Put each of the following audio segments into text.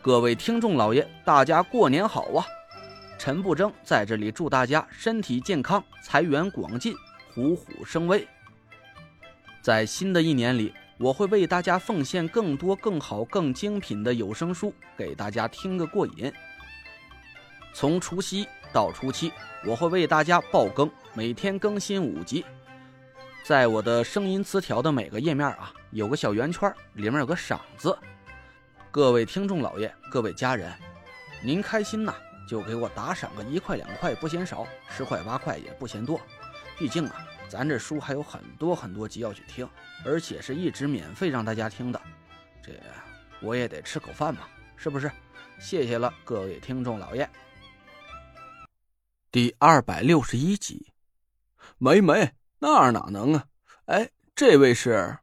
各位听众老爷，大家过年好啊！陈不争在这里祝大家身体健康，财源广进，虎虎生威。在新的一年里，我会为大家奉献更多、更好、更精品的有声书，给大家听个过瘾。从除夕到初七，我会为大家爆更，每天更新五集。在我的声音词条的每个页面啊，有个小圆圈，里面有个赏字。各位听众老爷，各位家人，您开心呐，就给我打赏个一块两块不嫌少，十块八块也不嫌多。毕竟啊，咱这书还有很多很多集要去听，而且是一直免费让大家听的，这我也得吃口饭嘛，是不是？谢谢了，各位听众老爷。第二百六十一集，没没，那哪能啊？哎，这位是？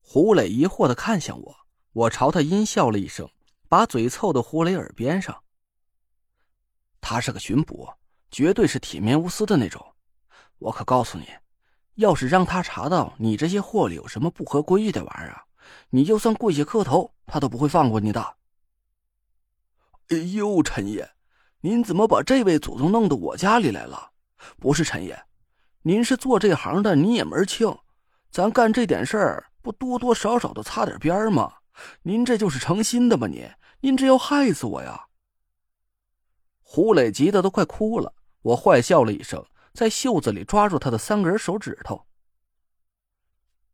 胡磊疑惑的看向我。我朝他阴笑了一声，把嘴凑到胡磊耳边上。他是个巡捕，绝对是铁面无私的那种。我可告诉你，要是让他查到你这些货里有什么不合规矩的玩意儿，你就算跪下磕头，他都不会放过你的。哎呦，陈爷，您怎么把这位祖宗弄到我家里来了？不是陈爷，您是做这行的，你也门清，咱干这点事儿，不多多少少的擦点边儿吗？您这就是成心的吗？您，您这要害死我呀！胡磊急得都快哭了。我坏笑了一声，在袖子里抓住他的三根手指头。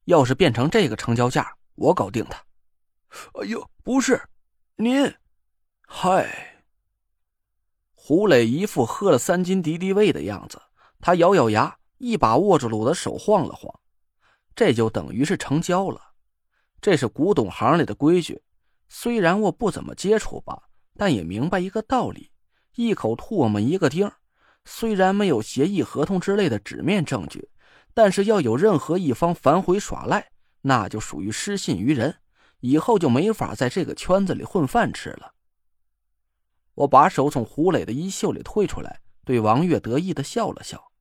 要是变成这个成交价，我搞定他。哎呦，不是，您，嗨！胡磊一副喝了三斤敌敌畏的样子，他咬咬牙，一把握住了我的手，晃了晃，这就等于是成交了。这是古董行里的规矩，虽然我不怎么接触吧，但也明白一个道理：一口唾沫一个钉。虽然没有协议、合同之类的纸面证据，但是要有任何一方反悔耍赖，那就属于失信于人，以后就没法在这个圈子里混饭吃了。我把手从胡磊的衣袖里退出来，对王月得意的笑了笑。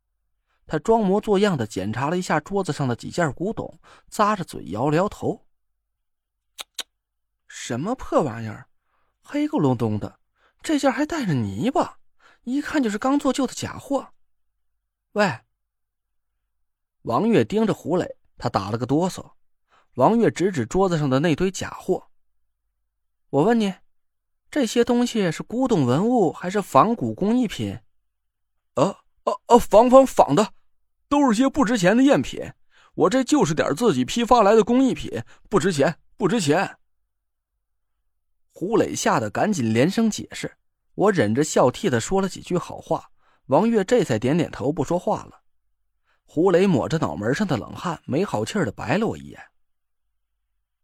他装模作样的检查了一下桌子上的几件古董，咂着嘴摇了摇头。什么破玩意儿，黑咕隆咚的，这件还带着泥巴，一看就是刚做旧的假货。喂，王月盯着胡磊，他打了个哆嗦。王月指指桌子上的那堆假货。我问你，这些东西是古董文物还是仿古工艺品？啊啊啊！仿仿仿的，都是些不值钱的赝品。我这就是点自己批发来的工艺品，不值钱，不值钱。胡磊吓得赶紧连声解释，我忍着笑替他说了几句好话。王月这才点点头，不说话了。胡磊抹着脑门上的冷汗，没好气的白了我一眼：“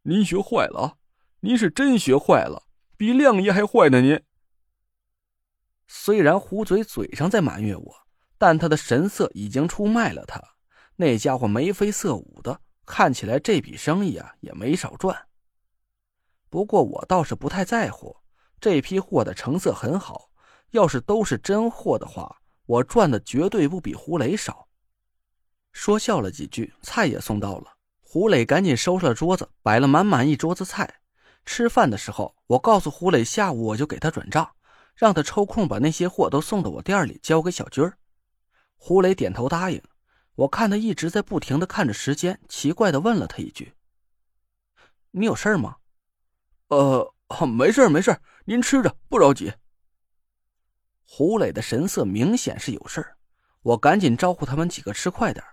您学坏了，您是真学坏了，比亮爷还坏呢！您。”虽然胡嘴嘴上在埋怨我，但他的神色已经出卖了他。那家伙眉飞色舞的，看起来这笔生意啊也没少赚。不过我倒是不太在乎，这批货的成色很好，要是都是真货的话，我赚的绝对不比胡磊少。说笑了几句，菜也送到了，胡磊赶紧收拾了桌子，摆了满满一桌子菜。吃饭的时候，我告诉胡磊，下午我就给他转账，让他抽空把那些货都送到我店里交给小军儿。胡磊点头答应。我看他一直在不停的看着时间，奇怪的问了他一句：“你有事吗？”呃，没事没事您吃着，不着急。胡磊的神色明显是有事我赶紧招呼他们几个吃快点。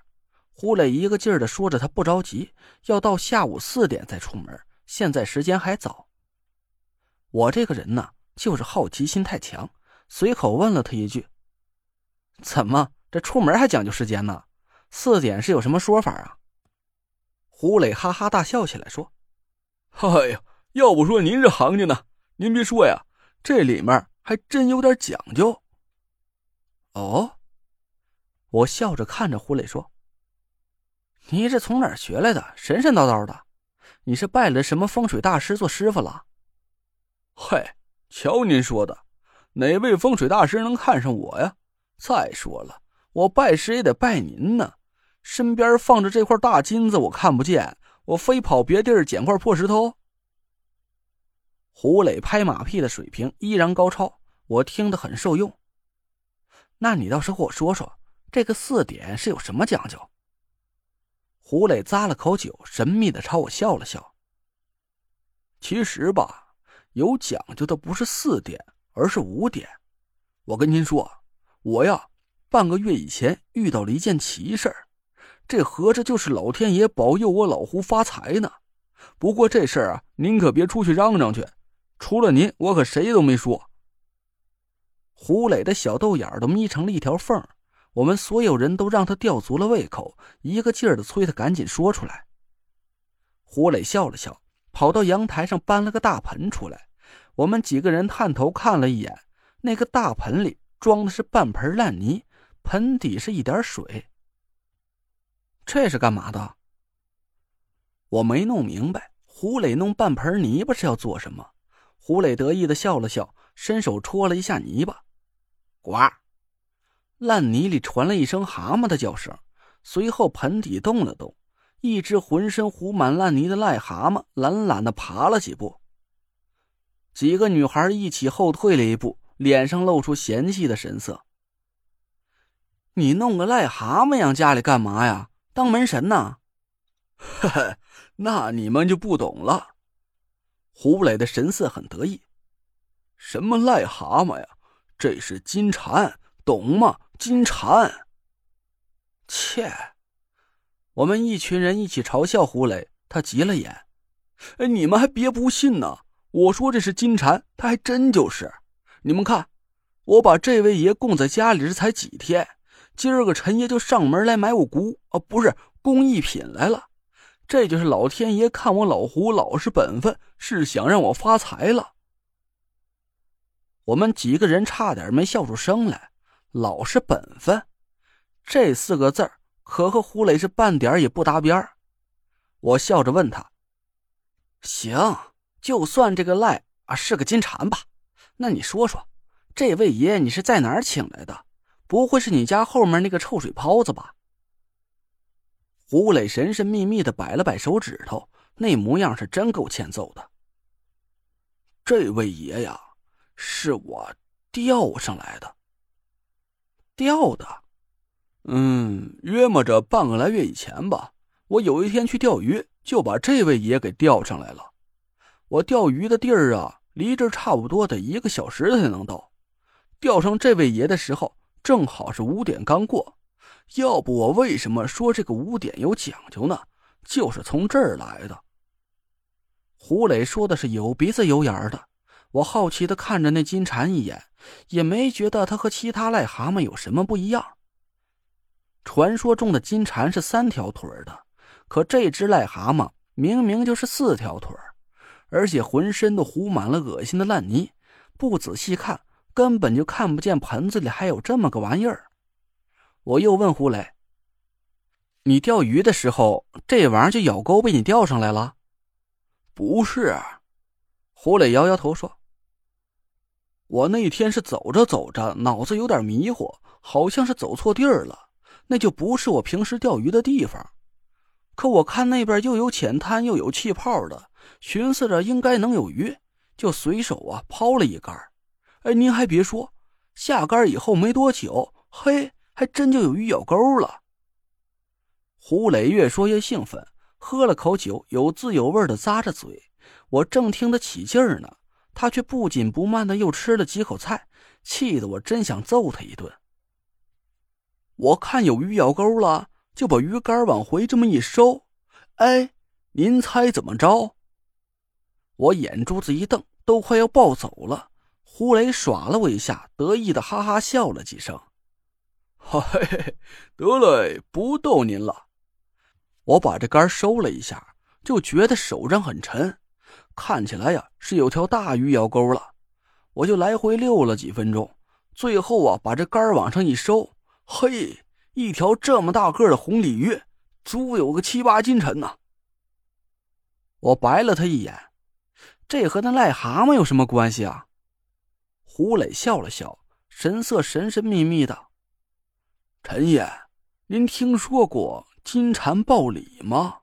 胡磊一个劲儿的说着他不着急，要到下午四点再出门，现在时间还早。我这个人呢，就是好奇心太强，随口问了他一句：“怎么这出门还讲究时间呢？四点是有什么说法啊？”胡磊哈哈大笑起来说：“哎呀！”要不说您这行家呢，您别说呀，这里面还真有点讲究。哦，我笑着看着胡磊说：“你这从哪儿学来的？神神叨叨的，你是拜了什么风水大师做师傅了？”嘿，瞧您说的，哪位风水大师能看上我呀？再说了，我拜师也得拜您呢。身边放着这块大金子，我看不见，我非跑别地儿捡块破石头。胡磊拍马屁的水平依然高超，我听得很受用。那你倒是和我说说，这个四点是有什么讲究？胡磊咂了口酒，神秘的朝我笑了笑。其实吧，有讲究的不是四点，而是五点。我跟您说，我呀，半个月以前遇到了一件奇事儿，这合着就是老天爷保佑我老胡发财呢。不过这事儿啊，您可别出去嚷嚷去。除了您，我可谁都没说。胡磊的小豆眼儿都眯成了一条缝，我们所有人都让他吊足了胃口，一个劲儿的催他赶紧说出来。胡磊笑了笑，跑到阳台上搬了个大盆出来，我们几个人探头看了一眼，那个大盆里装的是半盆烂泥，盆底是一点水。这是干嘛的？我没弄明白。胡磊弄半盆泥巴是要做什么？胡磊得意的笑了笑，伸手戳了一下泥巴，呱！烂泥里传了一声蛤蟆的叫声，随后盆底动了动，一只浑身糊满烂泥的癞蛤蟆懒懒的爬了几步。几个女孩一起后退了一步，脸上露出嫌弃的神色。你弄个癞蛤蟆养家里干嘛呀？当门神呢？呵呵，那你们就不懂了。胡磊的神色很得意，什么癞蛤蟆呀？这是金蝉，懂吗？金蝉。切！我们一群人一起嘲笑胡磊，他急了眼。哎，你们还别不信呢！我说这是金蝉，他还真就是。你们看，我把这位爷供在家里这才几天，今儿个陈爷就上门来买我姑啊，不是工艺品来了。这就是老天爷看我老胡老实本分，是想让我发财了。我们几个人差点没笑出声来。老实本分，这四个字可和胡磊是半点也不搭边我笑着问他：“行，就算这个赖啊是个金蝉吧，那你说说，这位爷你是在哪儿请来的？不会是你家后面那个臭水泡子吧？”胡磊神神秘秘的摆了摆手指头，那模样是真够欠揍的。这位爷呀，是我钓上来的。钓的，嗯，约摸着半个来月以前吧。我有一天去钓鱼，就把这位爷给钓上来了。我钓鱼的地儿啊，离这差不多得一个小时才能到。钓上这位爷的时候，正好是五点刚过。要不我为什么说这个五点有讲究呢？就是从这儿来的。胡磊说的是有鼻子有眼儿的，我好奇的看着那金蝉一眼，也没觉得它和其他癞蛤蟆有什么不一样。传说中的金蝉是三条腿的，可这只癞蛤蟆明明就是四条腿而且浑身都糊满了恶心的烂泥，不仔细看根本就看不见盆子里还有这么个玩意儿。我又问胡磊：“你钓鱼的时候，这玩意儿就咬钩被你钓上来了？”“不是。”胡磊摇摇头说：“我那天是走着走着，脑子有点迷糊，好像是走错地儿了。那就不是我平时钓鱼的地方。可我看那边又有浅滩又有气泡的，寻思着应该能有鱼，就随手啊抛了一竿。哎，您还别说，下竿以后没多久，嘿！”还真就有鱼咬钩了。胡磊越说越兴奋，喝了口酒，有滋有味的咂着嘴。我正听得起劲儿呢，他却不紧不慢的又吃了几口菜，气得我真想揍他一顿。我看有鱼咬钩了，就把鱼竿往回这么一收，哎，您猜怎么着？我眼珠子一瞪，都快要暴走了。胡磊耍了我一下，得意的哈哈笑了几声。嘿嘿，得嘞，不逗您了。我把这杆收了一下，就觉得手上很沉，看起来呀是有条大鱼咬钩了。我就来回溜了几分钟，最后啊把这杆往上一收，嘿，一条这么大个的红鲤鱼，足有个七八斤沉呐。我白了他一眼，这和那癞蛤蟆有什么关系啊？胡磊笑了笑，神色神神秘秘的。陈爷，您听说过金蝉报礼吗？